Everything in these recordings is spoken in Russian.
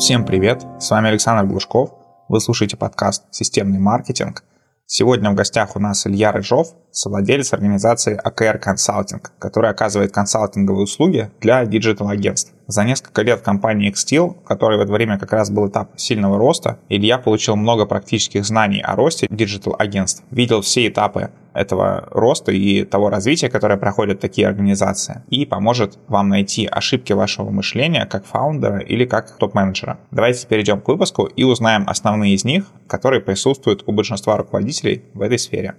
Всем привет, с вами Александр Глушков, вы слушаете подкаст «Системный маркетинг». Сегодня в гостях у нас Илья Рыжов, совладелец организации AKR Consulting, которая оказывает консалтинговые услуги для digital-агентств. За несколько лет компании Extyl, которой в это время как раз был этап сильного роста, Илья получил много практических знаний о росте digital-агентств, видел все этапы этого роста и того развития, которое проходят такие организации, и поможет вам найти ошибки вашего мышления как фаундера или как топ-менеджера. Давайте перейдем к выпуску и узнаем основные из них, которые присутствуют у большинства руководителей в этой сфере.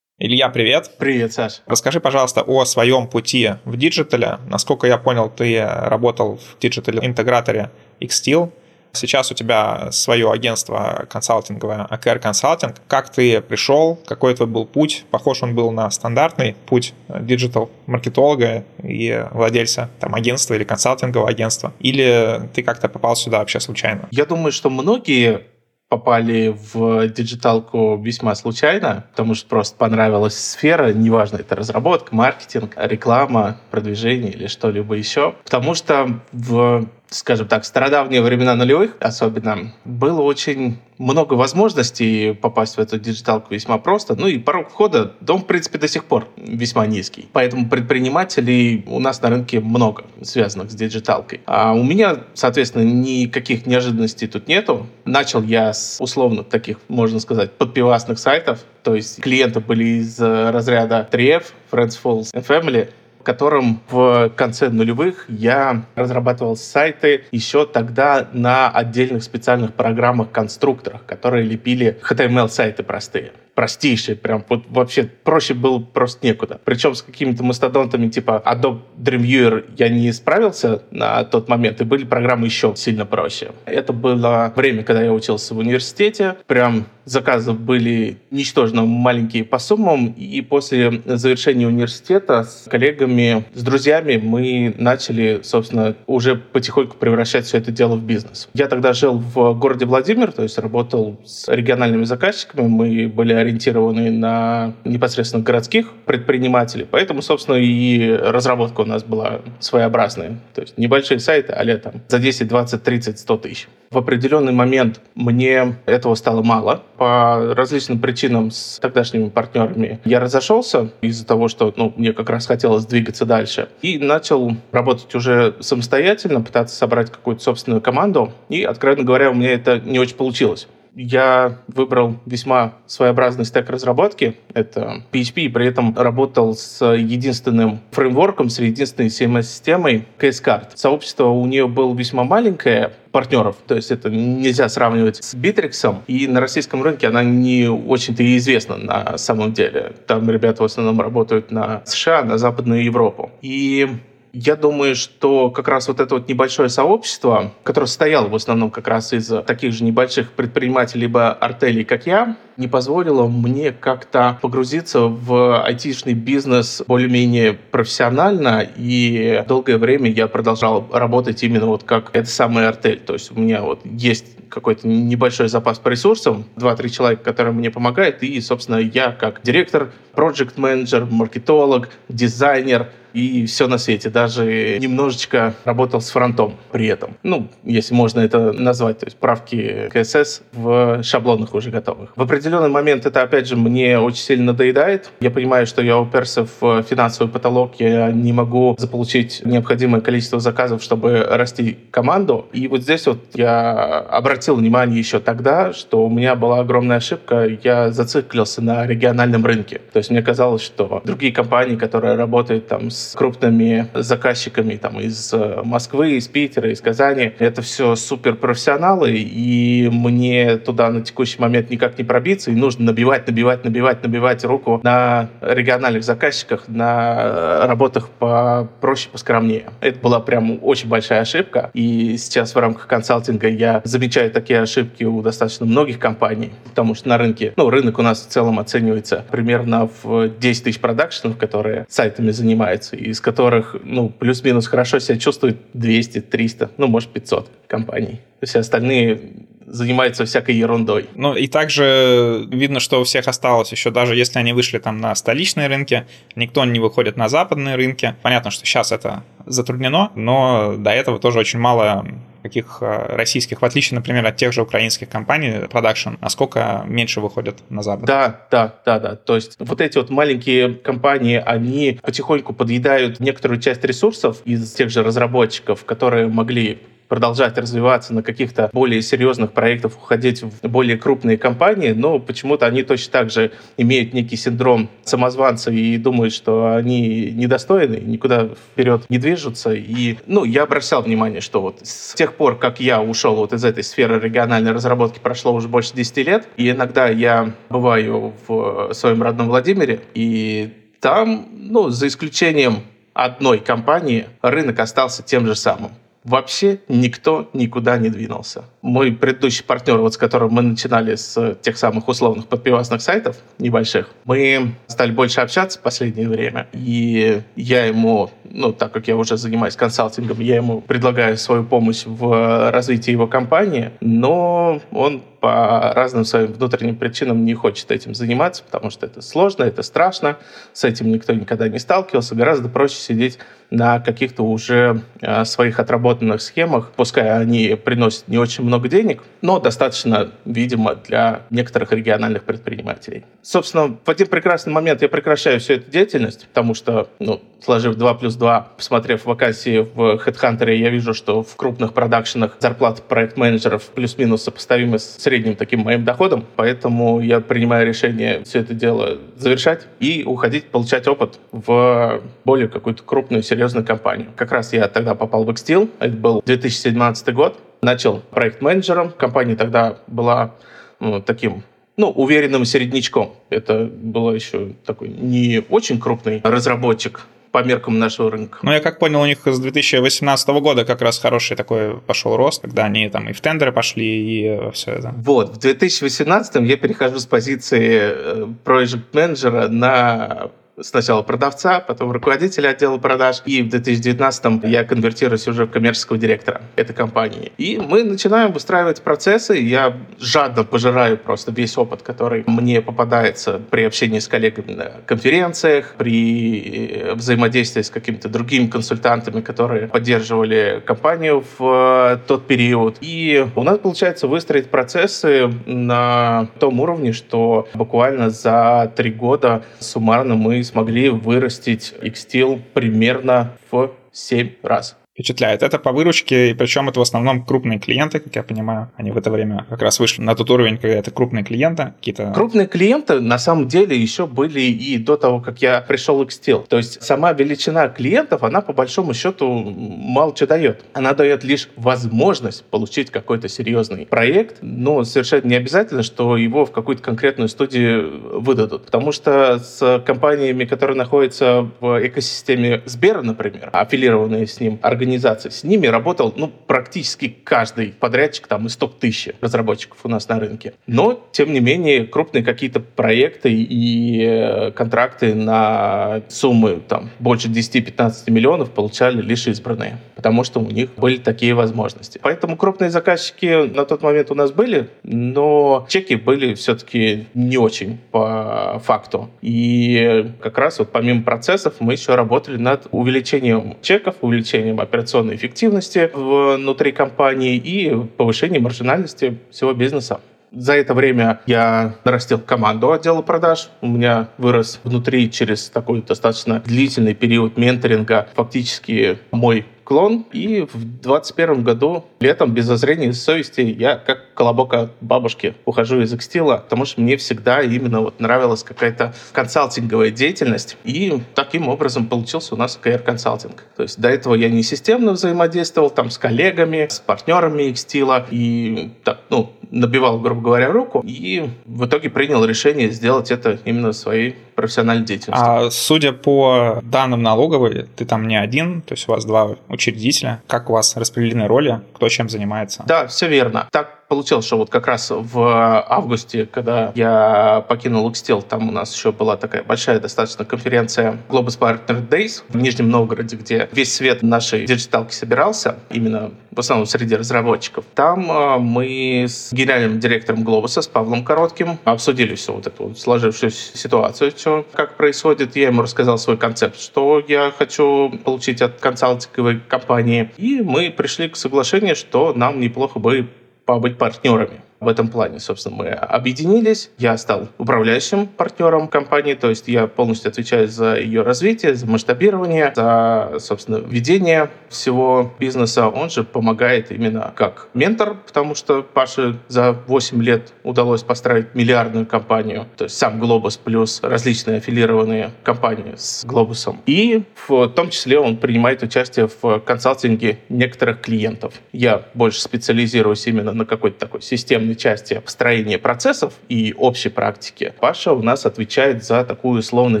Илья, привет. Привет, Саш. Расскажи, пожалуйста, о своем пути в digital е. Насколько я понял, ты работал в digital-интеграторе Extyl. Сейчас у тебя свое агентство консалтинговое, AKR Consulting. Как ты пришел? Какой твой был путь? Похож он был на стандартный путь digital-маркетолога и владельца там, агентства или консалтингового агентства? Или ты как-то попал сюда вообще случайно? Я думаю, что многие попали в диджиталку весьма случайно, потому что просто понравилась сфера, неважно, это разработка, маркетинг, реклама, продвижение или что-либо еще. Потому что в скажем так, стародавние времена нулевых особенно, было очень много возможностей попасть в эту диджиталку весьма просто. Ну и порог входа, дом, в принципе, до сих пор весьма низкий. Поэтому предпринимателей у нас на рынке много, связанных с диджиталкой. А у меня, соответственно, никаких неожиданностей тут нету. Начал я с условно таких, можно сказать, подпивасных сайтов. То есть клиенты были из разряда 3F, Friends, Falls and Family которым в конце нулевых я разрабатывал сайты еще тогда на отдельных специальных программах-конструкторах, которые лепили HTML-сайты простые простейший, прям вот вообще проще было просто некуда. Причем с какими-то мастодонтами типа Adobe Dreamviewer я не справился на тот момент, и были программы еще сильно проще. Это было время, когда я учился в университете, прям заказы были ничтожно маленькие по суммам, и после завершения университета с коллегами, с друзьями мы начали, собственно, уже потихоньку превращать все это дело в бизнес. Я тогда жил в городе Владимир, то есть работал с региональными заказчиками, мы были ориентированы на непосредственно городских предпринимателей, поэтому, собственно, и разработка у нас была своеобразная. То есть небольшие сайты, а там за 10, 20, 30, 100 тысяч. В определенный момент мне этого стало мало. По различным причинам с тогдашними партнерами я разошелся из-за того, что ну, мне как раз хотелось двигаться дальше. И начал работать уже самостоятельно, пытаться собрать какую-то собственную команду. И, откровенно говоря, у меня это не очень получилось я выбрал весьма своеобразный стек разработки. Это PHP, и при этом работал с единственным фреймворком, с единственной CMS-системой CaseCard. Сообщество у нее было весьма маленькое, партнеров. То есть это нельзя сравнивать с Bittrex. И на российском рынке она не очень-то и известна на самом деле. Там ребята в основном работают на США, на Западную Европу. И я думаю, что как раз вот это вот небольшое сообщество, которое состояло в основном как раз из таких же небольших предпринимателей, либо артелей, как я, не позволило мне как-то погрузиться в айтишный бизнес более-менее профессионально, и долгое время я продолжал работать именно вот как эта самая артель. То есть у меня вот есть какой-то небольшой запас по ресурсам, два-три человека, которые мне помогают, и, собственно, я как директор, проект-менеджер, маркетолог, дизайнер, и все на свете. Даже немножечко работал с фронтом при этом. Ну, если можно это назвать, то есть правки CSS в шаблонах уже готовых. В определенный момент это, опять же, мне очень сильно надоедает. Я понимаю, что я уперся в финансовый потолок, я не могу заполучить необходимое количество заказов, чтобы расти команду. И вот здесь вот я обратил внимание еще тогда, что у меня была огромная ошибка. Я зациклился на региональном рынке. То есть мне казалось, что другие компании, которые работают там с крупными заказчиками там, из э, Москвы, из Питера, из Казани. Это все супер профессионалы, и мне туда на текущий момент никак не пробиться, и нужно набивать, набивать, набивать, набивать руку на региональных заказчиках, на работах попроще, поскромнее. Это была прям очень большая ошибка, и сейчас в рамках консалтинга я замечаю такие ошибки у достаточно многих компаний, потому что на рынке, ну, рынок у нас в целом оценивается примерно в 10 тысяч продакшенов, которые сайтами занимаются, занимаются, из которых, ну, плюс-минус хорошо себя чувствуют 200, 300, ну, может, 500 компаний. Все остальные занимаются всякой ерундой. Ну и также видно, что у всех осталось еще, даже если они вышли там на столичные рынки, никто не выходит на западные рынки. Понятно, что сейчас это затруднено, но до этого тоже очень мало каких э, российских, в отличие, например, от тех же украинских компаний, продакшн, насколько меньше выходят на Запад? Да, да, да, да. То есть вот эти вот маленькие компании, они потихоньку подъедают некоторую часть ресурсов из тех же разработчиков, которые могли продолжать развиваться на каких-то более серьезных проектах, уходить в более крупные компании, но почему-то они точно так же имеют некий синдром самозванца и думают, что они недостойны, никуда вперед не движутся. И, ну, я обращал внимание, что вот с тех пор, как я ушел вот из этой сферы региональной разработки, прошло уже больше 10 лет, и иногда я бываю в своем родном Владимире, и там, ну, за исключением одной компании, рынок остался тем же самым вообще никто никуда не двинулся. Мой предыдущий партнер, вот с которым мы начинали с тех самых условных подпивасных сайтов небольших, мы стали больше общаться в последнее время, и я ему, ну, так как я уже занимаюсь консалтингом, я ему предлагаю свою помощь в развитии его компании, но он по разным своим внутренним причинам не хочет этим заниматься, потому что это сложно, это страшно, с этим никто никогда не сталкивался, гораздо проще сидеть на каких-то уже э, своих отработанных схемах, пускай они приносят не очень много денег, но достаточно, видимо, для некоторых региональных предпринимателей. Собственно, в один прекрасный момент я прекращаю всю эту деятельность, потому что, ну, сложив 2 плюс 2, посмотрев вакансии в HeadHunter, я вижу, что в крупных продакшенах зарплаты проект-менеджеров плюс-минус сопоставимы с средним таким моим доходом, поэтому я принимаю решение все это дело завершать и уходить, получать опыт в более какую-то крупную, серьезную компанию. Как раз я тогда попал в Xsteel, это был 2017 год, начал проект-менеджером, компания тогда была ну, таким ну, уверенным середнячком. Это было еще такой не очень крупный разработчик по меркам нашего рынка. Ну, я как понял, у них с 2018 года как раз хороший такой пошел рост, когда они там и в тендеры пошли, и все это. Вот, в 2018 я перехожу с позиции э, project менеджера на сначала продавца, потом руководителя отдела продаж, и в 2019 я конвертируюсь уже в коммерческого директора этой компании. И мы начинаем выстраивать процессы, я жадно пожираю просто весь опыт, который мне попадается при общении с коллегами на конференциях, при э, взаимодействии с какими-то другими консультантами, которые поддерживали компанию в э, тот период. И у нас получается выстроить процессы на том уровне, что буквально за три года суммарно мы смогли вырастить Xsteel примерно в 7 раз впечатляет. Это по выручке, и причем это в основном крупные клиенты, как я понимаю. Они в это время как раз вышли на тот уровень, когда это крупные клиенты. Какие-то... Крупные клиенты на самом деле еще были и до того, как я пришел в Xsteel. То есть сама величина клиентов, она по большому счету мало что дает. Она дает лишь возможность получить какой-то серьезный проект, но совершенно не обязательно, что его в какую-то конкретную студию выдадут. Потому что с компаниями, которые находятся в экосистеме Сбера, например, аффилированные с ним организации, организаций. С ними работал ну, практически каждый подрядчик там, из топ-1000 разработчиков у нас на рынке. Но, тем не менее, крупные какие-то проекты и э, контракты на суммы там, больше 10-15 миллионов получали лишь избранные, потому что у них были такие возможности. Поэтому крупные заказчики на тот момент у нас были, но чеки были все-таки не очень по факту. И как раз вот помимо процессов мы еще работали над увеличением чеков, увеличением операций операционной эффективности внутри компании и повышение маржинальности всего бизнеса. За это время я нарастил команду отдела продаж. У меня вырос внутри через такой достаточно длительный период менторинга фактически мой клон. И в 2021 году летом без зазрения совести я как колобок от бабушки ухожу из Экстила, потому что мне всегда именно вот нравилась какая-то консалтинговая деятельность. И таким образом получился у нас КР консалтинг. То есть до этого я не системно взаимодействовал там с коллегами, с партнерами Экстила и так, ну, набивал, грубо говоря, руку. И в итоге принял решение сделать это именно своей профессиональной деятельностью. А судя по данным налоговой, ты там не один, то есть у вас два учредителя. Как у вас распределены роли, кто чем занимается? Да, все верно. Так получилось, что вот как раз в августе, когда я покинул Extyl, там у нас еще была такая большая достаточно конференция Globus Partner Days в Нижнем Новгороде, где весь свет нашей диджиталки собирался, именно в основном среди разработчиков. Там а, мы с генеральным директором Глобуса, с Павлом Коротким, обсудили всю вот эту сложившуюся ситуацию, все как происходит. Я ему рассказал свой концепт, что я хочу получить от консалтинговой компании. И мы пришли к соглашению, что нам неплохо бы побыть партнерами в этом плане, собственно, мы объединились. Я стал управляющим партнером компании, то есть я полностью отвечаю за ее развитие, за масштабирование, за, собственно, ведение всего бизнеса. Он же помогает именно как ментор, потому что Паше за 8 лет удалось построить миллиардную компанию, то есть сам Глобус плюс различные аффилированные компании с Глобусом. И в том числе он принимает участие в консалтинге некоторых клиентов. Я больше специализируюсь именно на какой-то такой системной операционной части построения процессов и общей практики, Паша у нас отвечает за такую условно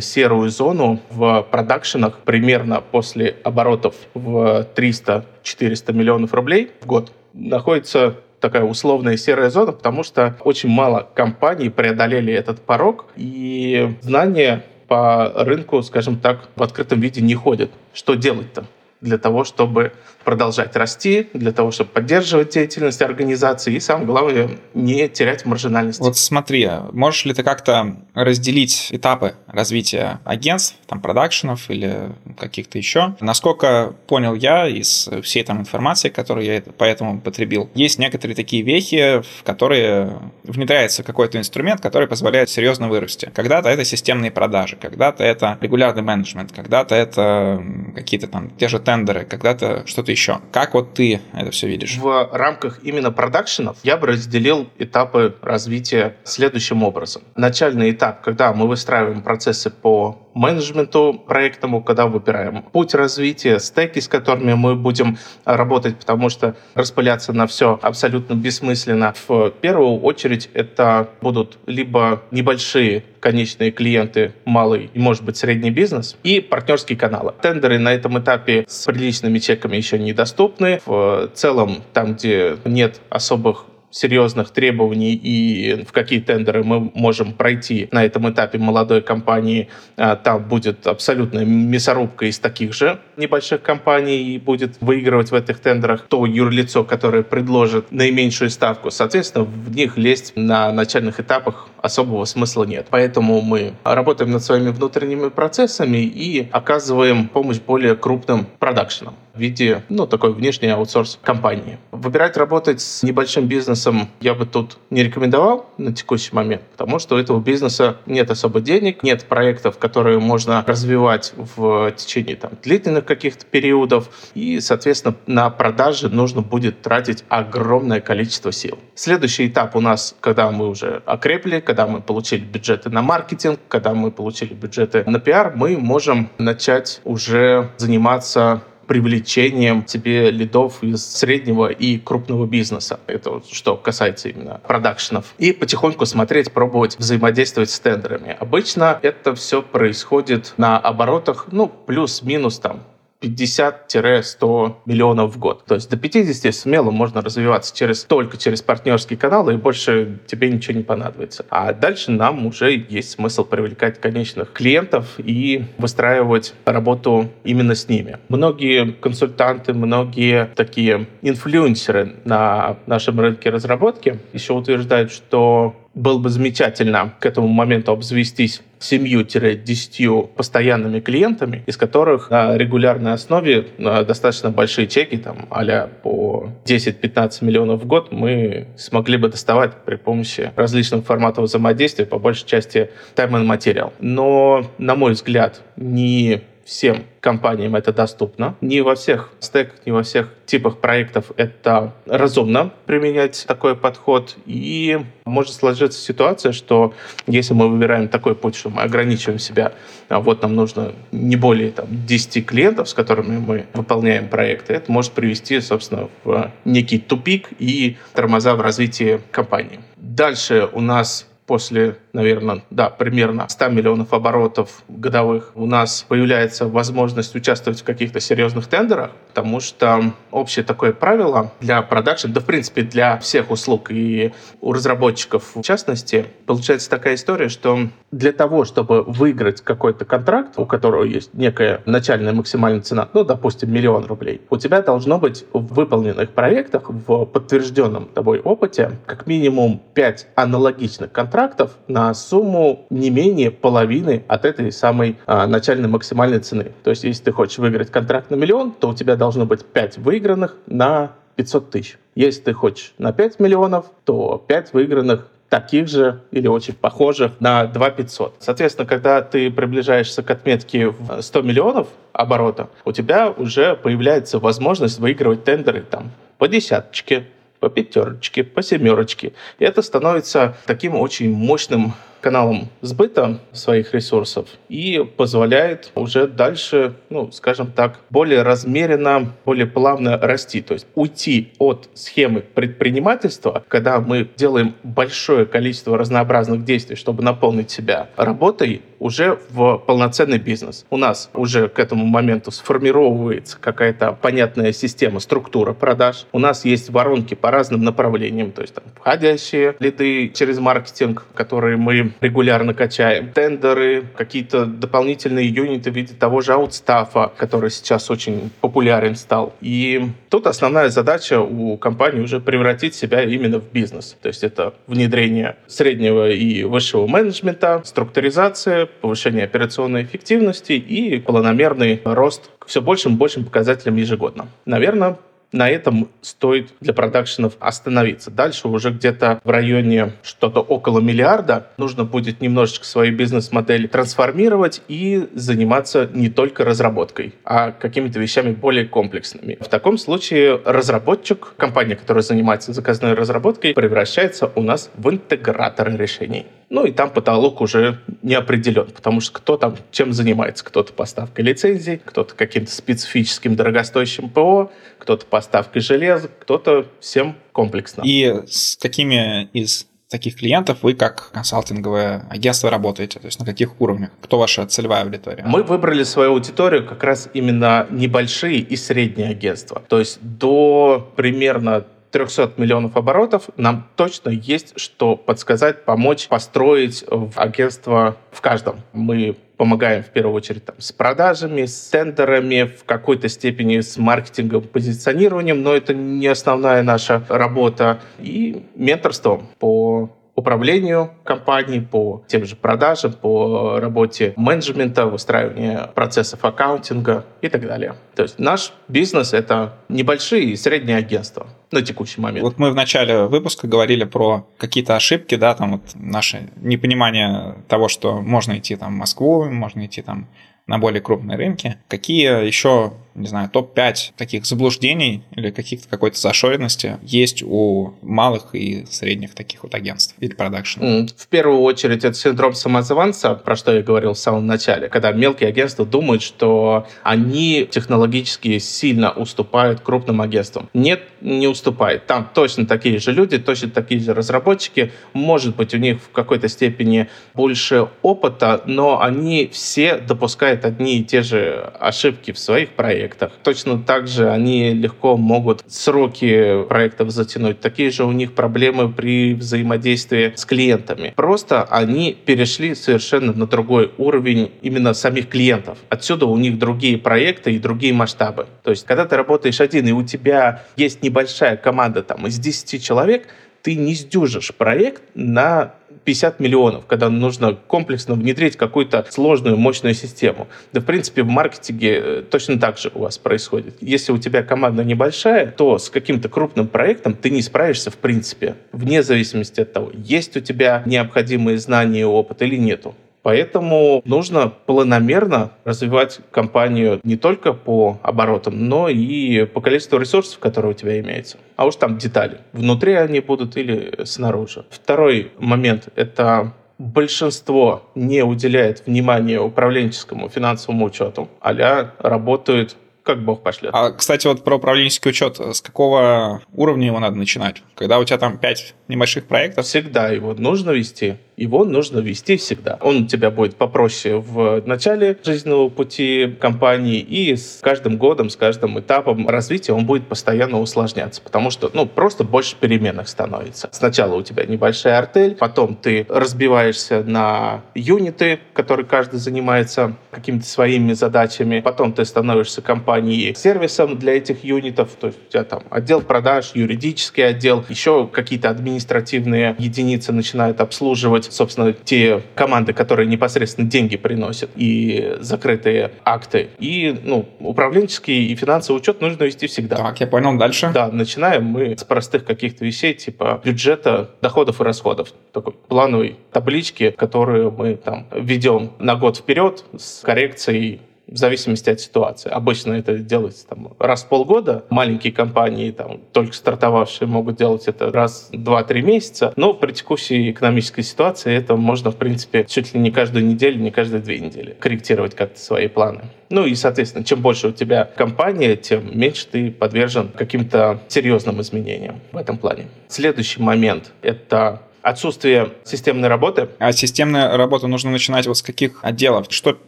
серую зону в продакшенах примерно после оборотов в 300-400 миллионов рублей в год. Находится такая условная серая зона, потому что очень мало компаний преодолели этот порог, и знания по рынку, скажем так, в открытом виде не ходят. Что делать-то для того, чтобы продолжать расти, для того, чтобы поддерживать деятельность организации и, самое главное, не терять маржинальность. Вот смотри, можешь ли ты как-то разделить этапы развития агентств, там, продакшенов или каких-то еще? Насколько понял я из всей там информации, которую я поэтому потребил, есть некоторые такие вехи, в которые внедряется какой-то инструмент, который позволяет серьезно вырасти. Когда-то это системные продажи, когда-то это регулярный менеджмент, когда-то это какие-то там те же тендеры, когда-то что-то еще. Как вот ты это все видишь? В рамках именно продакшенов я бы разделил этапы развития следующим образом. Начальный этап, когда мы выстраиваем процессы по менеджменту проектному, когда выбираем путь развития, стеки, с которыми мы будем работать, потому что распыляться на все абсолютно бессмысленно. В первую очередь это будут либо небольшие конечные клиенты, малый и, может быть, средний бизнес, и партнерские каналы. Тендеры на этом этапе с приличными чеками еще недоступны. В целом, там, где нет особых серьезных требований и в какие тендеры мы можем пройти на этом этапе молодой компании, а, там будет абсолютная мясорубка из таких же небольших компаний и будет выигрывать в этих тендерах то юрлицо, которое предложит наименьшую ставку. Соответственно, в них лезть на начальных этапах особого смысла нет. Поэтому мы работаем над своими внутренними процессами и оказываем помощь более крупным продакшенам в виде, ну, такой внешней аутсорс компании. Выбирать работать с небольшим бизнесом я бы тут не рекомендовал на текущий момент, потому что у этого бизнеса нет особо денег, нет проектов, которые можно развивать в течение там, длительных каких-то периодов, и, соответственно, на продажи нужно будет тратить огромное количество сил. Следующий этап у нас, когда мы уже окрепли, когда мы получили бюджеты на маркетинг, когда мы получили бюджеты на пиар, мы можем начать уже заниматься привлечением тебе лидов из среднего и крупного бизнеса. Это вот что касается именно продакшенов. И потихоньку смотреть, пробовать взаимодействовать с тендерами. Обычно это все происходит на оборотах, ну, плюс-минус там 50-100 миллионов в год. То есть до 50 смело можно развиваться через, только через партнерские каналы, и больше тебе ничего не понадобится. А дальше нам уже есть смысл привлекать конечных клиентов и выстраивать работу именно с ними. Многие консультанты, многие такие инфлюенсеры на нашем рынке разработки еще утверждают, что было бы замечательно к этому моменту обзавестись семью-десятью постоянными клиентами, из которых на регулярной основе на достаточно большие чеки, там, а по 10-15 миллионов в год, мы смогли бы доставать при помощи различных форматов взаимодействия, по большей части time and material. Но, на мой взгляд, не всем компаниям это доступно. Не во всех стеках, не во всех типах проектов это разумно применять такой подход. И может сложиться ситуация, что если мы выбираем такой путь, что мы ограничиваем себя, а вот нам нужно не более там, 10 клиентов, с которыми мы выполняем проекты, это может привести, собственно, в некий тупик и тормоза в развитии компании. Дальше у нас после наверное, да, примерно 100 миллионов оборотов годовых, у нас появляется возможность участвовать в каких-то серьезных тендерах, потому что общее такое правило для продакшн, да, в принципе, для всех услуг и у разработчиков в частности, получается такая история, что для того, чтобы выиграть какой-то контракт, у которого есть некая начальная максимальная цена, ну, допустим, миллион рублей, у тебя должно быть в выполненных проектах, в подтвержденном тобой опыте, как минимум 5 аналогичных контрактов на сумму не менее половины от этой самой а, начальной максимальной цены. То есть, если ты хочешь выиграть контракт на миллион, то у тебя должно быть 5 выигранных на 500 тысяч. Если ты хочешь на 5 миллионов, то 5 выигранных таких же или очень похожих на 2 500. Соответственно, когда ты приближаешься к отметке в 100 миллионов оборота, у тебя уже появляется возможность выигрывать тендеры там по десяточке, по пятерочке, по семерочке. И это становится таким очень мощным каналом сбыта своих ресурсов и позволяет уже дальше, ну, скажем так, более размеренно, более плавно расти. То есть уйти от схемы предпринимательства, когда мы делаем большое количество разнообразных действий, чтобы наполнить себя работой, уже в полноценный бизнес. У нас уже к этому моменту сформировывается какая-то понятная система, структура продаж. У нас есть воронки по разным направлениям, то есть там входящие лиды через маркетинг, которые мы регулярно качаем. Тендеры, какие-то дополнительные юниты в виде того же аутстафа, который сейчас очень популярен стал. И тут основная задача у компании уже превратить себя именно в бизнес. То есть это внедрение среднего и высшего менеджмента, структуризация, повышение операционной эффективности и планомерный рост к все большим и большим показателям ежегодно. Наверное, на этом стоит для продакшенов остановиться. Дальше уже где-то в районе что-то около миллиарда нужно будет немножечко свои бизнес-модели трансформировать и заниматься не только разработкой, а какими-то вещами более комплексными. В таком случае разработчик, компания, которая занимается заказной разработкой, превращается у нас в интегратора решений. Ну и там потолок уже не определен, потому что кто там чем занимается. Кто-то поставкой лицензий, кто-то каким-то специфическим дорогостоящим ПО, кто-то поставкой железа, кто-то всем комплексно. И с какими из таких клиентов вы как консалтинговое агентство работаете? То есть на каких уровнях? Кто ваша целевая аудитория? Мы выбрали свою аудиторию как раз именно небольшие и средние агентства. То есть до примерно 300 миллионов оборотов, нам точно есть что подсказать, помочь, построить агентство в каждом. Мы помогаем в первую очередь там, с продажами, с тендерами, в какой-то степени с маркетингом, позиционированием, но это не основная наша работа, и менторством по управлению компанией, по тем же продажам, по работе менеджмента, выстраиванию процессов аккаунтинга и так далее. То есть наш бизнес — это небольшие и средние агентства на текущий момент. Вот мы в начале выпуска говорили про какие-то ошибки, да, там вот наше непонимание того, что можно идти там в Москву, можно идти там на более крупные рынки. Какие еще не знаю, топ-5 таких заблуждений или каких-то какой-то зашоренности есть у малых и средних таких вот агентств или продакшн? В первую очередь это синдром самозванца, про что я говорил в самом начале, когда мелкие агентства думают, что они технологически сильно уступают крупным агентствам. Нет, не уступает. Там точно такие же люди, точно такие же разработчики. Может быть, у них в какой-то степени больше опыта, но они все допускают одни и те же ошибки в своих проектах проектах. Точно так же они легко могут сроки проектов затянуть. Такие же у них проблемы при взаимодействии с клиентами. Просто они перешли совершенно на другой уровень именно самих клиентов. Отсюда у них другие проекты и другие масштабы. То есть, когда ты работаешь один, и у тебя есть небольшая команда там, из 10 человек, ты не сдюжишь проект на 50 миллионов, когда нужно комплексно внедрить какую-то сложную, мощную систему. Да, в принципе, в маркетинге э, точно так же у вас происходит. Если у тебя команда небольшая, то с каким-то крупным проектом ты не справишься в принципе, вне зависимости от того, есть у тебя необходимые знания и опыт или нету. Поэтому нужно планомерно развивать компанию не только по оборотам, но и по количеству ресурсов, которые у тебя имеются. А уж там детали. Внутри они будут или снаружи. Второй момент — это большинство не уделяет внимания управленческому финансовому учету, а работают как бог пошлет. А, кстати, вот про управленческий учет. С какого уровня его надо начинать? Когда у тебя там 5 небольших проектов? Всегда его нужно вести Его нужно вести всегда. Он у тебя будет попроще в начале жизненного пути компании, и с каждым годом, с каждым этапом развития он будет постоянно усложняться, потому что, ну, просто больше переменных становится. Сначала у тебя небольшая артель, потом ты разбиваешься на юниты, которые каждый занимается какими-то своими задачами, потом ты становишься компанией сервисом для этих юнитов, то есть у тебя там отдел продаж, юридический отдел, еще какие-то административные единицы начинают обслуживать, собственно, те команды, которые непосредственно деньги приносят, и закрытые акты. И, ну, управленческий и финансовый учет нужно вести всегда. Так, я понял. Дальше? Да, начинаем мы с простых каких-то вещей, типа бюджета, доходов и расходов. Такой плановой таблички, которую мы там ведем на год вперед с коррекцией в зависимости от ситуации. Обычно это делается там, раз в полгода. Маленькие компании, там, только стартовавшие, могут делать это раз 2-3 месяца. Но при текущей экономической ситуации это можно, в принципе, чуть ли не каждую неделю, не каждые две недели корректировать как-то свои планы. Ну и, соответственно, чем больше у тебя компания, тем меньше ты подвержен каким-то серьезным изменениям в этом плане. Следующий момент — это отсутствие системной работы. А системная работа нужно начинать вот с каких отделов? Что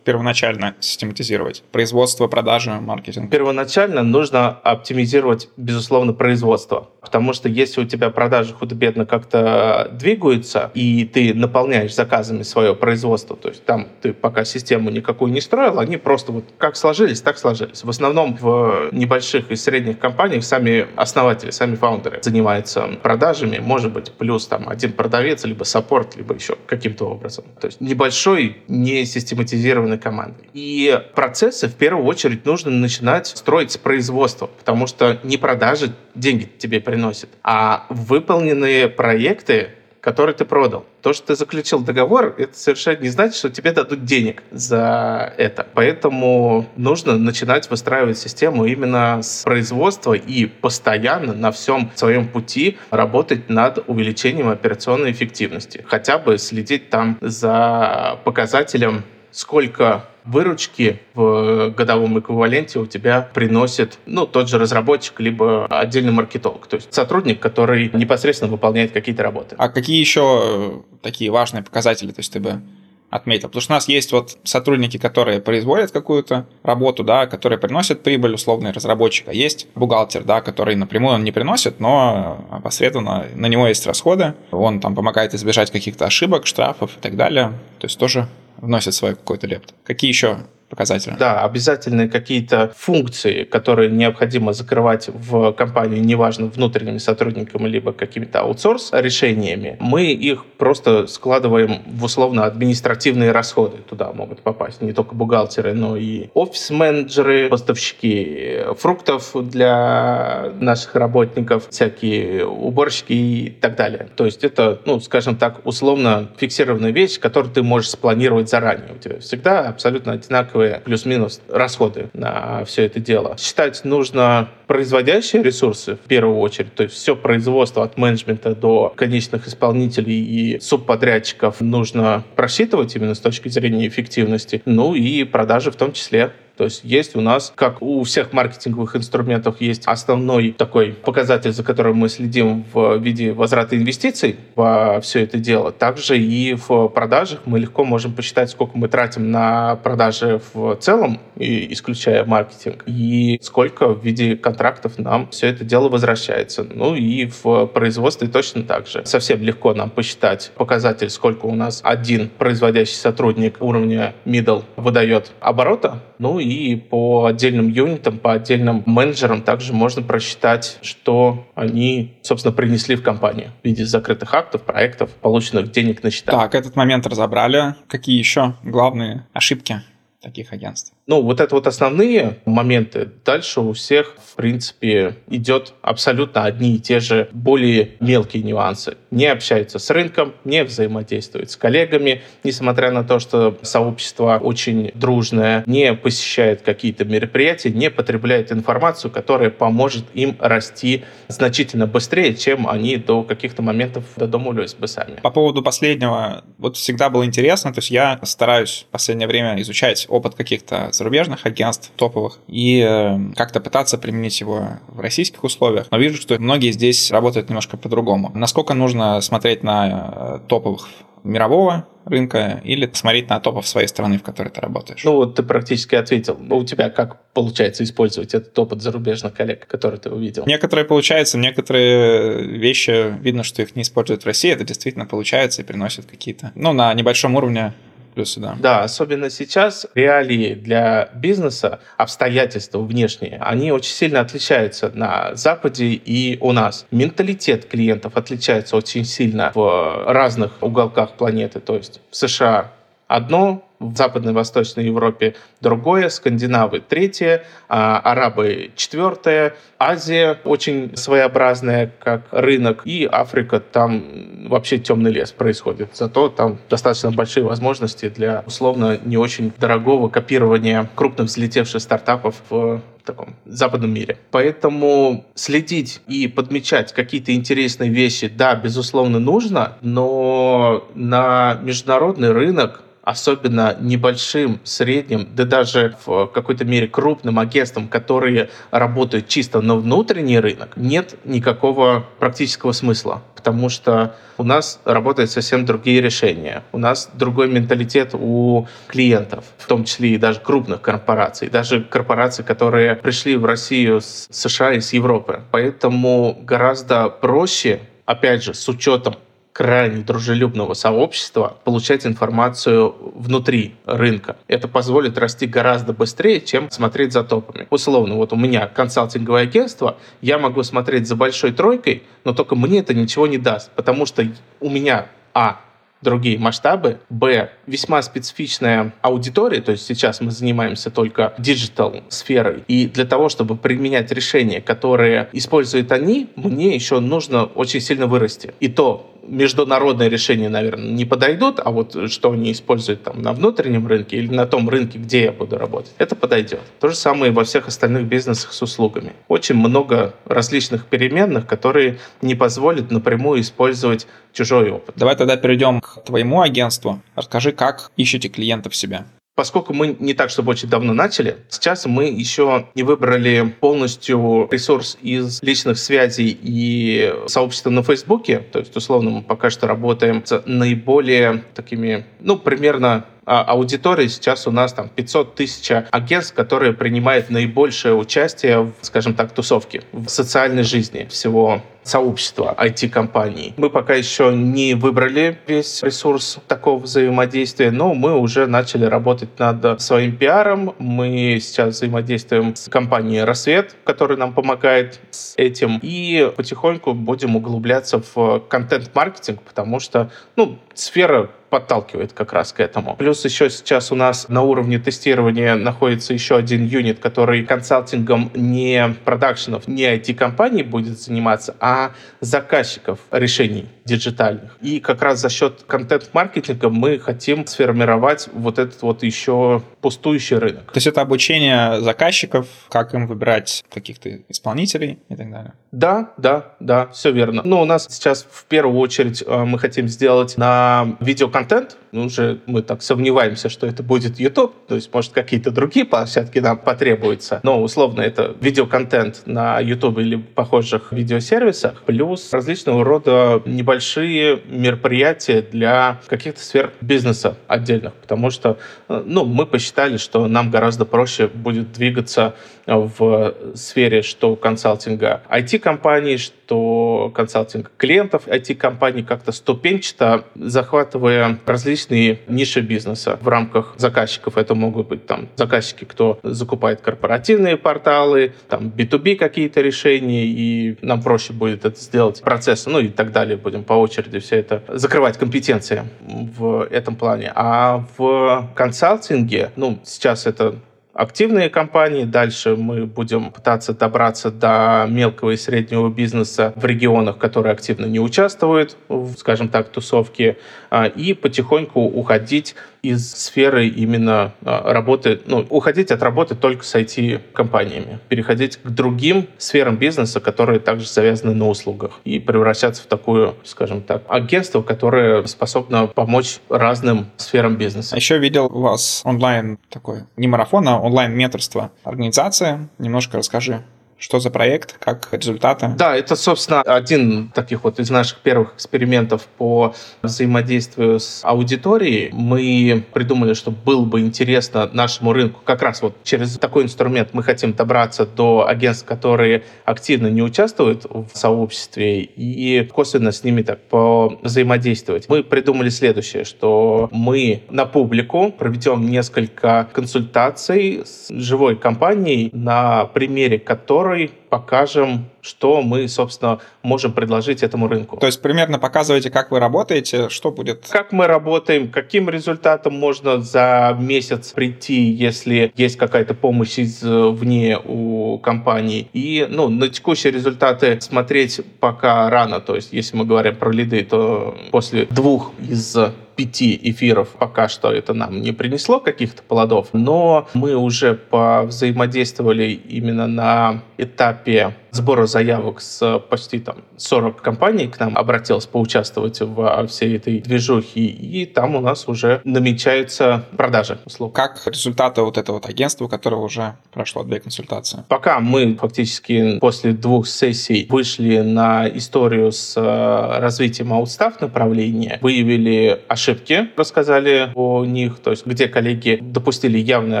первоначально систематизировать? Производство, продажи, маркетинг? Первоначально нужно оптимизировать, безусловно, производство. Потому что если у тебя продажи худо-бедно как-то двигаются, и ты наполняешь заказами свое производство, то есть там ты пока систему никакую не строил, они просто вот как сложились, так сложились. В основном в небольших и средних компаниях сами основатели, сами фаундеры занимаются продажами, может быть, плюс там один продавец, либо саппорт, либо еще каким-то образом. То есть небольшой, не систематизированный команды. И процессы в первую очередь нужно начинать строить с производства, потому что не продажи деньги тебе приносят, а выполненные проекты, которые ты продал. То, что ты заключил договор, это совершенно не значит, что тебе дадут денег за это. Поэтому нужно начинать выстраивать систему именно с производства и постоянно на всем своем пути работать над увеличением операционной эффективности. Хотя бы следить там за показателем сколько выручки в годовом эквиваленте у тебя приносит ну, тот же разработчик, либо отдельный маркетолог, то есть сотрудник, который непосредственно выполняет какие-то работы. А какие еще э, такие важные показатели, то есть ты бы отметил? Потому что у нас есть вот сотрудники, которые производят какую-то работу, да, которые приносят прибыль, условный разработчик, а есть бухгалтер, да, который напрямую он не приносит, но опосредованно на него есть расходы, он там помогает избежать каких-то ошибок, штрафов и так далее, то есть тоже вносят свой какой-то лепт. Какие еще показателя. Да, обязательные какие-то функции, которые необходимо закрывать в компании, неважно, внутренними сотрудниками, либо какими-то аутсорс решениями, мы их просто складываем в условно-административные расходы. Туда могут попасть не только бухгалтеры, но и офис-менеджеры, поставщики фруктов для наших работников, всякие уборщики и так далее. То есть это, ну, скажем так, условно фиксированная вещь, которую ты можешь спланировать заранее. У тебя всегда абсолютно одинаковые одинаковые плюс-минус расходы на все это дело. Считать нужно производящие ресурсы в первую очередь, то есть все производство от менеджмента до конечных исполнителей и субподрядчиков нужно просчитывать именно с точки зрения эффективности, ну и продажи в том числе. То есть есть у нас, как у всех маркетинговых инструментов, есть основной такой показатель, за которым мы следим в виде возврата инвестиций во все это дело. Также и в продажах мы легко можем посчитать, сколько мы тратим на продажи в целом, исключая маркетинг, и сколько в виде контрактов нам все это дело возвращается. Ну и в производстве точно так же. Совсем легко нам посчитать показатель, сколько у нас один производящий сотрудник уровня middle выдает оборота, ну и и по отдельным юнитам, по отдельным менеджерам также можно просчитать, что они, собственно, принесли в компанию в виде закрытых актов, проектов, полученных денег на счета. Так, этот момент разобрали. Какие еще главные ошибки таких агентств? Ну, вот это вот основные моменты. Дальше у всех, в принципе, идет абсолютно одни и те же более мелкие нюансы. Не общаются с рынком, не взаимодействуют с коллегами, несмотря на то, что сообщество очень дружное, не посещает какие-то мероприятия, не потребляет информацию, которая поможет им расти значительно быстрее, чем они до каких-то моментов додумывались бы сами. По поводу последнего, вот всегда было интересно, то есть я стараюсь в последнее время изучать опыт каких-то зарубежных агентств топовых и э, как-то пытаться применить его в российских условиях. Но вижу, что многие здесь работают немножко по-другому. Насколько нужно смотреть на топовых мирового рынка или смотреть на топов своей страны, в которой ты работаешь? Ну вот ты практически ответил. Ну, у тебя как получается использовать этот опыт зарубежных коллег, который ты увидел? Некоторые получается, некоторые вещи видно, что их не используют в России, это действительно получается и приносит какие-то, ну, на небольшом уровне плюсы, да. Да, особенно сейчас реалии для бизнеса, обстоятельства внешние, они очень сильно отличаются на Западе и у нас. Менталитет клиентов отличается очень сильно в разных уголках планеты. То есть в США одно, в Западной и Восточной Европе другое, скандинавы третье, а арабы четвертое, Азия очень своеобразная как рынок, и Африка там вообще темный лес происходит. Зато там достаточно большие возможности для условно не очень дорогого копирования крупных взлетевших стартапов в таком западном мире. Поэтому следить и подмечать какие-то интересные вещи, да, безусловно, нужно, но на международный рынок особенно небольшим, средним, да даже в какой-то мере крупным агентствам, которые работают чисто на внутренний рынок, нет никакого практического смысла, потому что у нас работают совсем другие решения, у нас другой менталитет у клиентов, в том числе и даже крупных корпораций, даже корпораций, которые пришли в Россию с США и с Европы. Поэтому гораздо проще, опять же, с учетом крайне дружелюбного сообщества получать информацию внутри рынка. Это позволит расти гораздо быстрее, чем смотреть за топами. Условно, вот у меня консалтинговое агентство, я могу смотреть за большой тройкой, но только мне это ничего не даст, потому что у меня, а, другие масштабы. Б. Весьма специфичная аудитория, то есть сейчас мы занимаемся только digital сферой. И для того, чтобы применять решения, которые используют они, мне еще нужно очень сильно вырасти. И то международные решения, наверное, не подойдут, а вот что они используют там на внутреннем рынке или на том рынке, где я буду работать, это подойдет. То же самое и во всех остальных бизнесах с услугами. Очень много различных переменных, которые не позволят напрямую использовать чужой опыт. Давай тогда перейдем к твоему агентству. Расскажи, как ищете клиентов себя. Поскольку мы не так, чтобы очень давно начали, сейчас мы еще не выбрали полностью ресурс из личных связей и сообщества на Фейсбуке. То есть, условно, мы пока что работаем с наиболее такими, ну, примерно а аудитория сейчас у нас там 500 тысяч агентств, которые принимают наибольшее участие в, скажем так, тусовке, в социальной жизни всего сообщества IT-компаний. Мы пока еще не выбрали весь ресурс такого взаимодействия, но мы уже начали работать над своим пиаром. Мы сейчас взаимодействуем с компанией «Рассвет», которая нам помогает с этим, и потихоньку будем углубляться в контент-маркетинг, потому что ну, сфера подталкивает как раз к этому. Плюс еще сейчас у нас на уровне тестирования находится еще один юнит, который консалтингом не продакшенов, не IT-компаний будет заниматься, а заказчиков решений диджитальных. И как раз за счет контент-маркетинга мы хотим сформировать вот этот вот еще пустующий рынок. То есть это обучение заказчиков, как им выбирать каких-то исполнителей и так далее? Да, да, да, все верно. Но у нас сейчас в первую очередь э, мы хотим сделать на видеоконтент. content. Ну, уже мы так сомневаемся, что это будет YouTube, то есть, может, какие-то другие площадки нам потребуются. Но, условно, это видеоконтент на YouTube или похожих видеосервисах, плюс различного рода небольшие большие мероприятия для каких-то сфер бизнеса отдельных, потому что ну, мы посчитали, что нам гораздо проще будет двигаться в сфере что консалтинга IT-компаний, что консалтинг клиентов IT-компаний как-то ступенчато, захватывая различные ниши бизнеса в рамках заказчиков. Это могут быть там заказчики, кто закупает корпоративные порталы, там B2B какие-то решения, и нам проще будет это сделать процесс, ну и так далее. Будем по очереди все это закрывать компетенции в этом плане. А в консалтинге, ну, сейчас это активные компании. Дальше мы будем пытаться добраться до мелкого и среднего бизнеса в регионах, которые активно не участвуют в, скажем так, тусовке, а, и потихоньку уходить из сферы именно а, работы, ну, уходить от работы только с IT-компаниями, переходить к другим сферам бизнеса, которые также завязаны на услугах, и превращаться в такую, скажем так, агентство, которое способно помочь разным сферам бизнеса. Еще видел у вас онлайн такой, не марафон, а онлайн-менторство организация. Немножко расскажи что за проект, как результаты? Да, это, собственно, один таких вот из наших первых экспериментов по взаимодействию с аудиторией. Мы придумали, что было бы интересно нашему рынку как раз вот через такой инструмент мы хотим добраться до агентств, которые активно не участвуют в сообществе и косвенно с ними так взаимодействовать. Мы придумали следующее, что мы на публику проведем несколько консультаций с живой компанией, на примере которой которой покажем, что мы, собственно, можем предложить этому рынку. То есть примерно показываете, как вы работаете, что будет? Как мы работаем, каким результатом можно за месяц прийти, если есть какая-то помощь извне у компании. И ну, на текущие результаты смотреть пока рано. То есть если мы говорим про лиды, то после двух из пяти эфиров пока что это нам не принесло каких-то плодов, но мы уже повзаимодействовали именно на этапе сбора заявок с почти там 40 компаний к нам обратилось поучаствовать в всей этой движухе, и там у нас уже намечаются продажи услуг. Как результаты вот этого вот агентства, которое уже прошло две консультации? Пока мы фактически после двух сессий вышли на историю с э, развитием аутстав направления, выявили ошибки, рассказали о них, то есть где коллеги допустили явные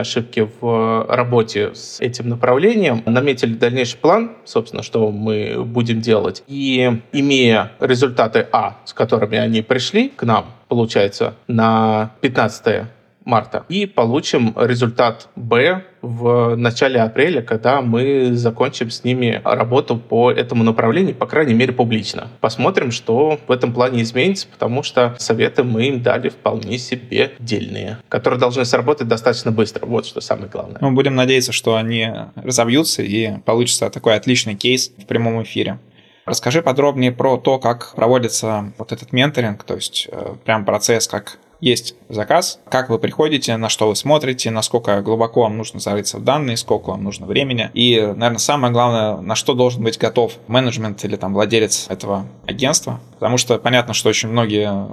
ошибки в работе с этим направлением, наметили дальнейший план, собственно, что мы будем делать. И имея результаты А, с которыми они пришли к нам, получается, на 15 марта. И получим результат Б в начале апреля, когда мы закончим с ними работу по этому направлению, по крайней мере, публично. Посмотрим, что в этом плане изменится, потому что советы мы им дали вполне себе дельные, которые должны сработать достаточно быстро. Вот что самое главное. Мы будем надеяться, что они разовьются и получится такой отличный кейс в прямом эфире. Расскажи подробнее про то, как проводится вот этот менторинг, то есть э, прям процесс, как есть заказ, как вы приходите, на что вы смотрите, насколько глубоко вам нужно зарыться в данные, сколько вам нужно времени. И, наверное, самое главное, на что должен быть готов менеджмент или там владелец этого агентства. Потому что понятно, что очень многие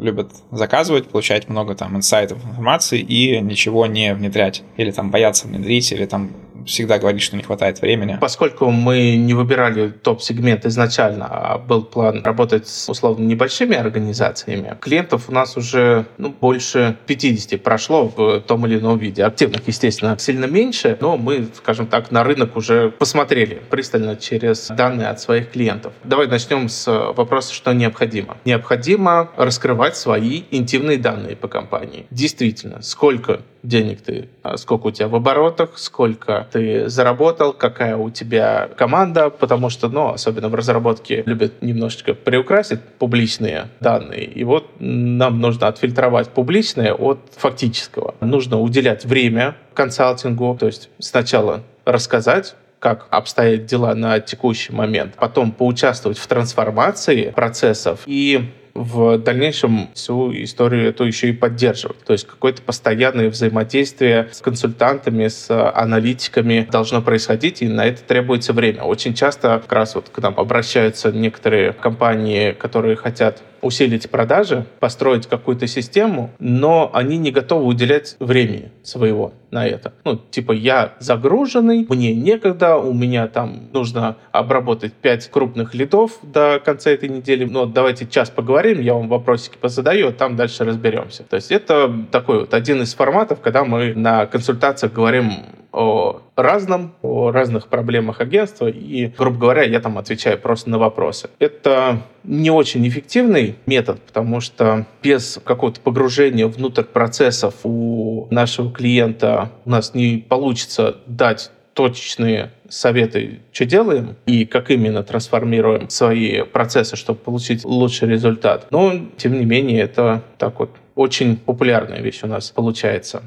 любят заказывать, получать много там инсайтов, информации и ничего не внедрять. Или там боятся внедрить, или там всегда говорит, что не хватает времени. Поскольку мы не выбирали топ-сегмент изначально, а был план работать с условно небольшими организациями, клиентов у нас уже ну, больше 50 прошло в том или ином виде. Активных, естественно, сильно меньше, но мы, скажем так, на рынок уже посмотрели пристально через данные от своих клиентов. Давай начнем с вопроса, что необходимо. Необходимо раскрывать свои интимные данные по компании. Действительно, сколько денег ты, а сколько у тебя в оборотах, сколько ты заработал, какая у тебя команда, потому что, ну, особенно в разработке любят немножечко приукрасить публичные данные. И вот нам нужно отфильтровать публичное от фактического. Нужно уделять время консалтингу, то есть сначала рассказать, как обстоят дела на текущий момент, потом поучаствовать в трансформации процессов и в дальнейшем всю историю эту еще и поддерживать. То есть какое-то постоянное взаимодействие с консультантами, с аналитиками должно происходить, и на это требуется время. Очень часто как раз вот к нам обращаются некоторые компании, которые хотят усилить продажи, построить какую-то систему, но они не готовы уделять времени своего на это. Ну, типа, я загруженный, мне некогда, у меня там нужно обработать 5 крупных лидов до конца этой недели, но давайте час поговорим, я вам вопросики позадаю, а там дальше разберемся. То есть это такой вот один из форматов, когда мы на консультациях говорим о разном, о разных проблемах агентства, и, грубо говоря, я там отвечаю просто на вопросы. Это не очень эффективный метод, потому что без какого-то погружения внутрь процессов у нашего клиента у нас не получится дать точечные советы, что делаем и как именно трансформируем свои процессы, чтобы получить лучший результат. Но, тем не менее, это так вот очень популярная вещь у нас получается.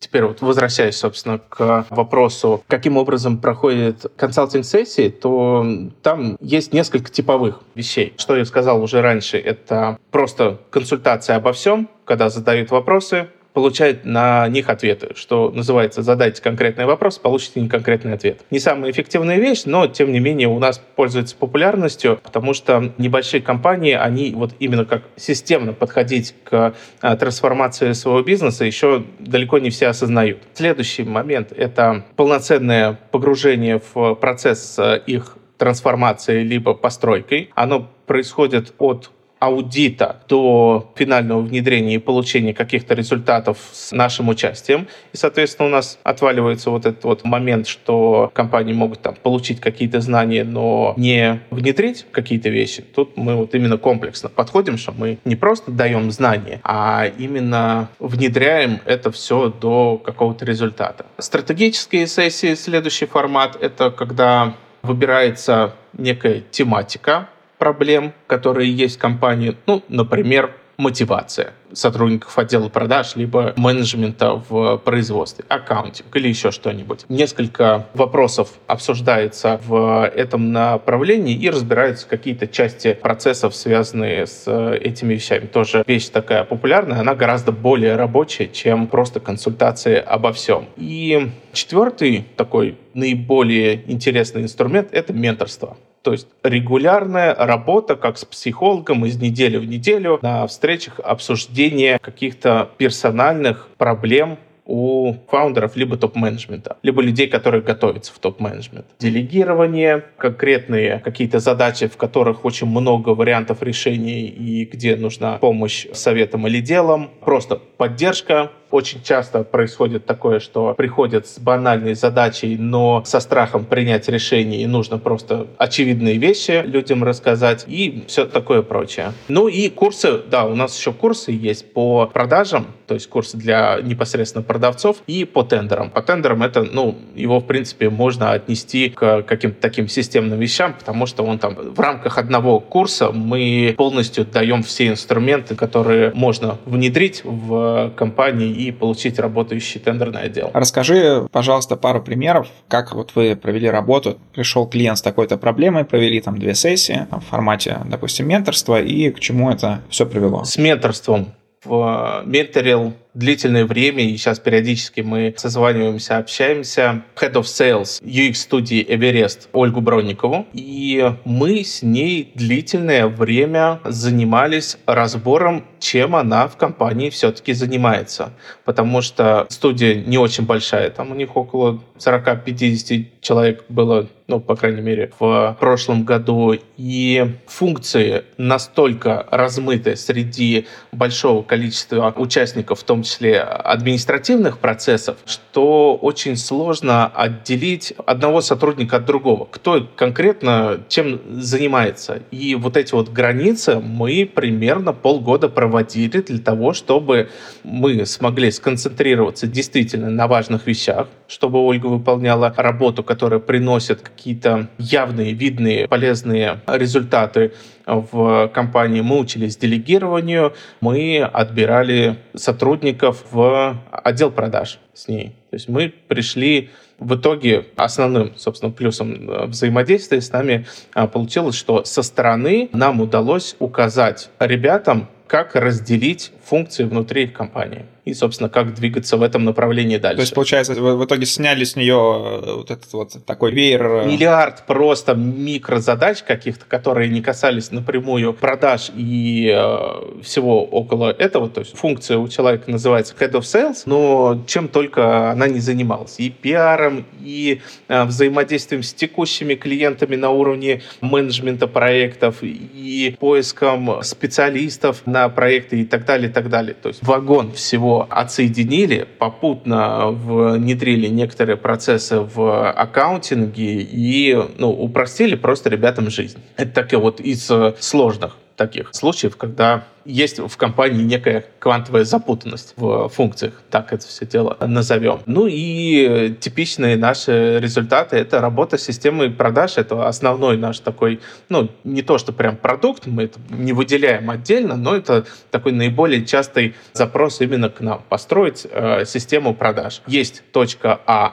Теперь вот возвращаясь, собственно, к вопросу, каким образом проходит консалтинг-сессии, то там есть несколько типовых вещей. Что я сказал уже раньше, это просто консультация обо всем, когда задают вопросы, получает на них ответы, что называется «задайте конкретный вопрос, получите неконкретный ответ». Не самая эффективная вещь, но тем не менее у нас пользуется популярностью, потому что небольшие компании, они вот именно как системно подходить к а, трансформации своего бизнеса еще далеко не все осознают. Следующий момент — это полноценное погружение в процесс а, их трансформации либо постройкой. Оно происходит от аудита до финального внедрения и получения каких-то результатов с нашим участием. И, соответственно, у нас отваливается вот этот вот момент, что компании могут там получить какие-то знания, но не внедрить какие-то вещи. Тут мы вот именно комплексно подходим, что мы не просто даем знания, а именно внедряем это все до какого-то результата. Стратегические сессии, следующий формат, это когда выбирается некая тематика, проблем, которые есть в компании. Ну, например, мотивация сотрудников отдела продаж, либо менеджмента в производстве, аккаунтинг или еще что-нибудь. Несколько вопросов обсуждается в этом направлении и разбираются какие-то части процессов, связанные с этими вещами. Тоже вещь такая популярная, она гораздо более рабочая, чем просто консультации обо всем. И четвертый такой наиболее интересный инструмент — это менторство. То есть регулярная работа, как с психологом, из недели в неделю на встречах обсуждение каких-то персональных проблем у фаундеров либо топ-менеджмента, либо людей, которые готовятся в топ-менеджмент. Делегирование, конкретные какие-то задачи, в которых очень много вариантов решений и где нужна помощь советом или делом. Просто поддержка, очень часто происходит такое, что приходят с банальной задачей, но со страхом принять решение, и нужно просто очевидные вещи людям рассказать и все такое прочее. Ну и курсы, да, у нас еще курсы есть по продажам, то есть курсы для непосредственно продавцов и по тендерам. По тендерам это, ну, его в принципе можно отнести к каким-то таким системным вещам, потому что он там в рамках одного курса мы полностью даем все инструменты, которые можно внедрить в компании и получить работающий тендерный отдел. Расскажи, пожалуйста, пару примеров, как вот вы провели работу. Пришел клиент с такой-то проблемой, провели там две сессии там, в формате, допустим, менторства, и к чему это все привело? С менторством в менторил длительное время, и сейчас периодически мы созваниваемся, общаемся, Head of Sales UX студии Everest Ольгу Бронникову, и мы с ней длительное время занимались разбором, чем она в компании все-таки занимается. Потому что студия не очень большая, там у них около 40-50 человек было ну, по крайней мере, в прошлом году, и функции настолько размыты среди большого количества участников, в том том числе административных процессов, что очень сложно отделить одного сотрудника от другого. Кто конкретно чем занимается. И вот эти вот границы мы примерно полгода проводили для того, чтобы мы смогли сконцентрироваться действительно на важных вещах, чтобы Ольга выполняла работу, которая приносит какие-то явные, видные, полезные результаты в компании мы учились делегированию, мы отбирали сотрудников в отдел продаж с ней. То есть мы пришли в итоге основным, собственно, плюсом э, взаимодействия с нами а, получилось, что со стороны нам удалось указать ребятам, как разделить функции внутри их компании и, собственно, как двигаться в этом направлении дальше. То есть, получается, в итоге сняли с нее э, вот этот вот такой веер... Э, Миллиард просто микрозадач каких-то, которые не касались напрямую продаж и э, всего около этого. То есть функция у человека называется Head of Sales, но чем только она не занималась. И пиаром, и э, взаимодействием с текущими клиентами на уровне менеджмента проектов, и поиском специалистов на проекты и так далее, и так далее. То есть вагон всего отсоединили, попутно внедрили некоторые процессы в аккаунтинге и ну, упростили просто ребятам жизнь. Это такие вот из сложных таких случаев, когда есть в компании некая квантовая запутанность в функциях, так это все дело назовем. Ну и типичные наши результаты — это работа с системой продаж. Это основной наш такой, ну, не то, что прям продукт, мы это не выделяем отдельно, но это такой наиболее частый запрос именно к нам — построить э, систему продаж. Есть точка А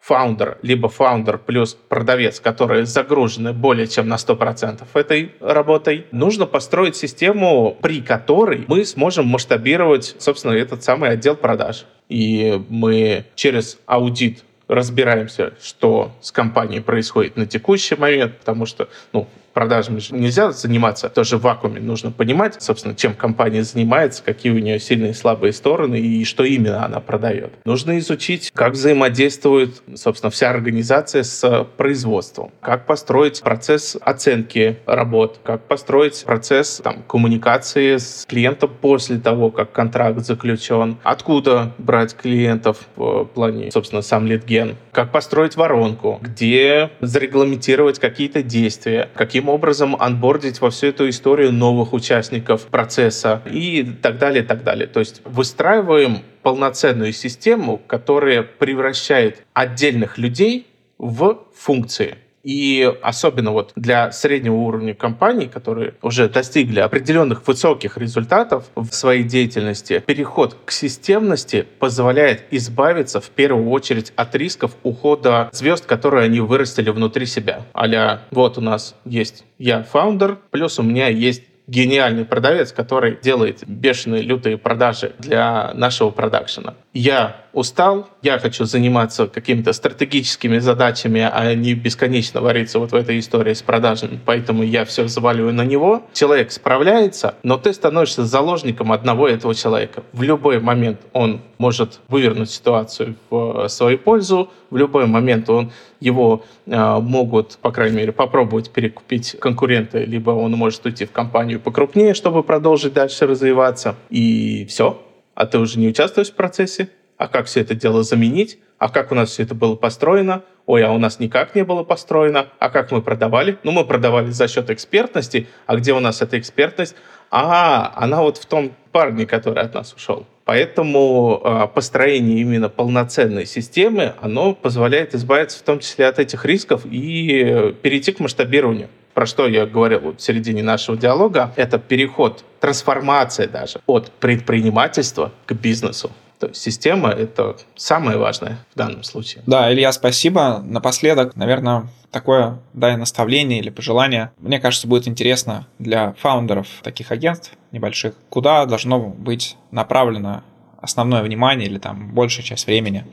фаундер, либо фаундер плюс продавец, которые загружены более чем на 100% этой работой, нужно построить систему, при которой мы сможем масштабировать, собственно, этот самый отдел продаж. И мы через аудит разбираемся, что с компанией происходит на текущий момент, потому что, ну, продажами же нельзя заниматься тоже в вакууме. Нужно понимать, собственно, чем компания занимается, какие у нее сильные и слабые стороны и что именно она продает. Нужно изучить, как взаимодействует, собственно, вся организация с производством, как построить процесс оценки работ, как построить процесс там, коммуникации с клиентом после того, как контракт заключен, откуда брать клиентов в плане, собственно, сам литген, как построить воронку, где зарегламентировать какие-то действия, каким образом анбордить во всю эту историю новых участников процесса и так далее, так далее. То есть выстраиваем полноценную систему, которая превращает отдельных людей в функции. И особенно вот для среднего уровня компаний, которые уже достигли определенных высоких результатов в своей деятельности, переход к системности позволяет избавиться в первую очередь от рисков ухода звезд, которые они вырастили внутри себя. Аля, вот у нас есть я фаундер, плюс у меня есть гениальный продавец, который делает бешеные лютые продажи для нашего продакшена. Я устал, я хочу заниматься какими-то стратегическими задачами, а не бесконечно вариться вот в этой истории с продажами, поэтому я все заваливаю на него. Человек справляется, но ты становишься заложником одного этого человека. В любой момент он может вывернуть ситуацию в свою пользу, в любой момент он его э, могут, по крайней мере, попробовать перекупить конкуренты, либо он может уйти в компанию покрупнее, чтобы продолжить дальше развиваться. И все. А ты уже не участвуешь в процессе, а как все это дело заменить, а как у нас все это было построено, ой, а у нас никак не было построено, а как мы продавали? Ну, мы продавали за счет экспертности, а где у нас эта экспертность? А, она вот в том парне, который от нас ушел. Поэтому э, построение именно полноценной системы, оно позволяет избавиться в том числе от этих рисков и перейти к масштабированию про что я говорил вот в середине нашего диалога, это переход, трансформация даже от предпринимательства к бизнесу. То есть система — это самое важное в данном случае. Да, Илья, спасибо. Напоследок, наверное, такое, дай наставление или пожелание. Мне кажется, будет интересно для фаундеров таких агентств небольших, куда должно быть направлено основное внимание или там большая часть времени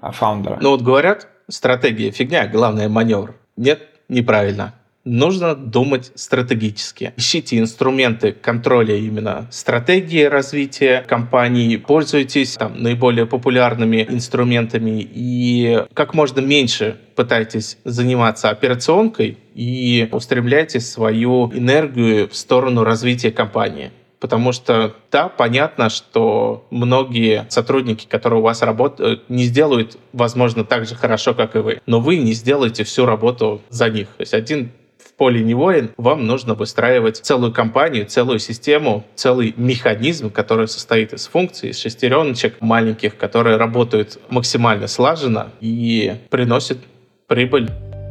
фаундера. Ну вот говорят, стратегия фигня, главное маневр. Нет, неправильно нужно думать стратегически. Ищите инструменты контроля именно стратегии развития компании, пользуйтесь там, наиболее популярными инструментами и как можно меньше пытайтесь заниматься операционкой и устремляйте свою энергию в сторону развития компании. Потому что, да, понятно, что многие сотрудники, которые у вас работают, не сделают, возможно, так же хорошо, как и вы. Но вы не сделаете всю работу за них. То есть один поле не воин, вам нужно выстраивать целую компанию, целую систему, целый механизм, который состоит из функций, из шестереночек маленьких, которые работают максимально слаженно и приносят прибыль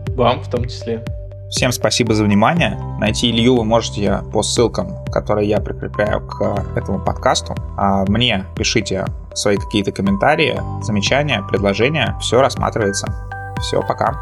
вам в том числе. Всем спасибо за внимание. Найти Илью вы можете по ссылкам, которые я прикрепляю к этому подкасту. А мне пишите свои какие-то комментарии, замечания, предложения. Все рассматривается. Все, пока.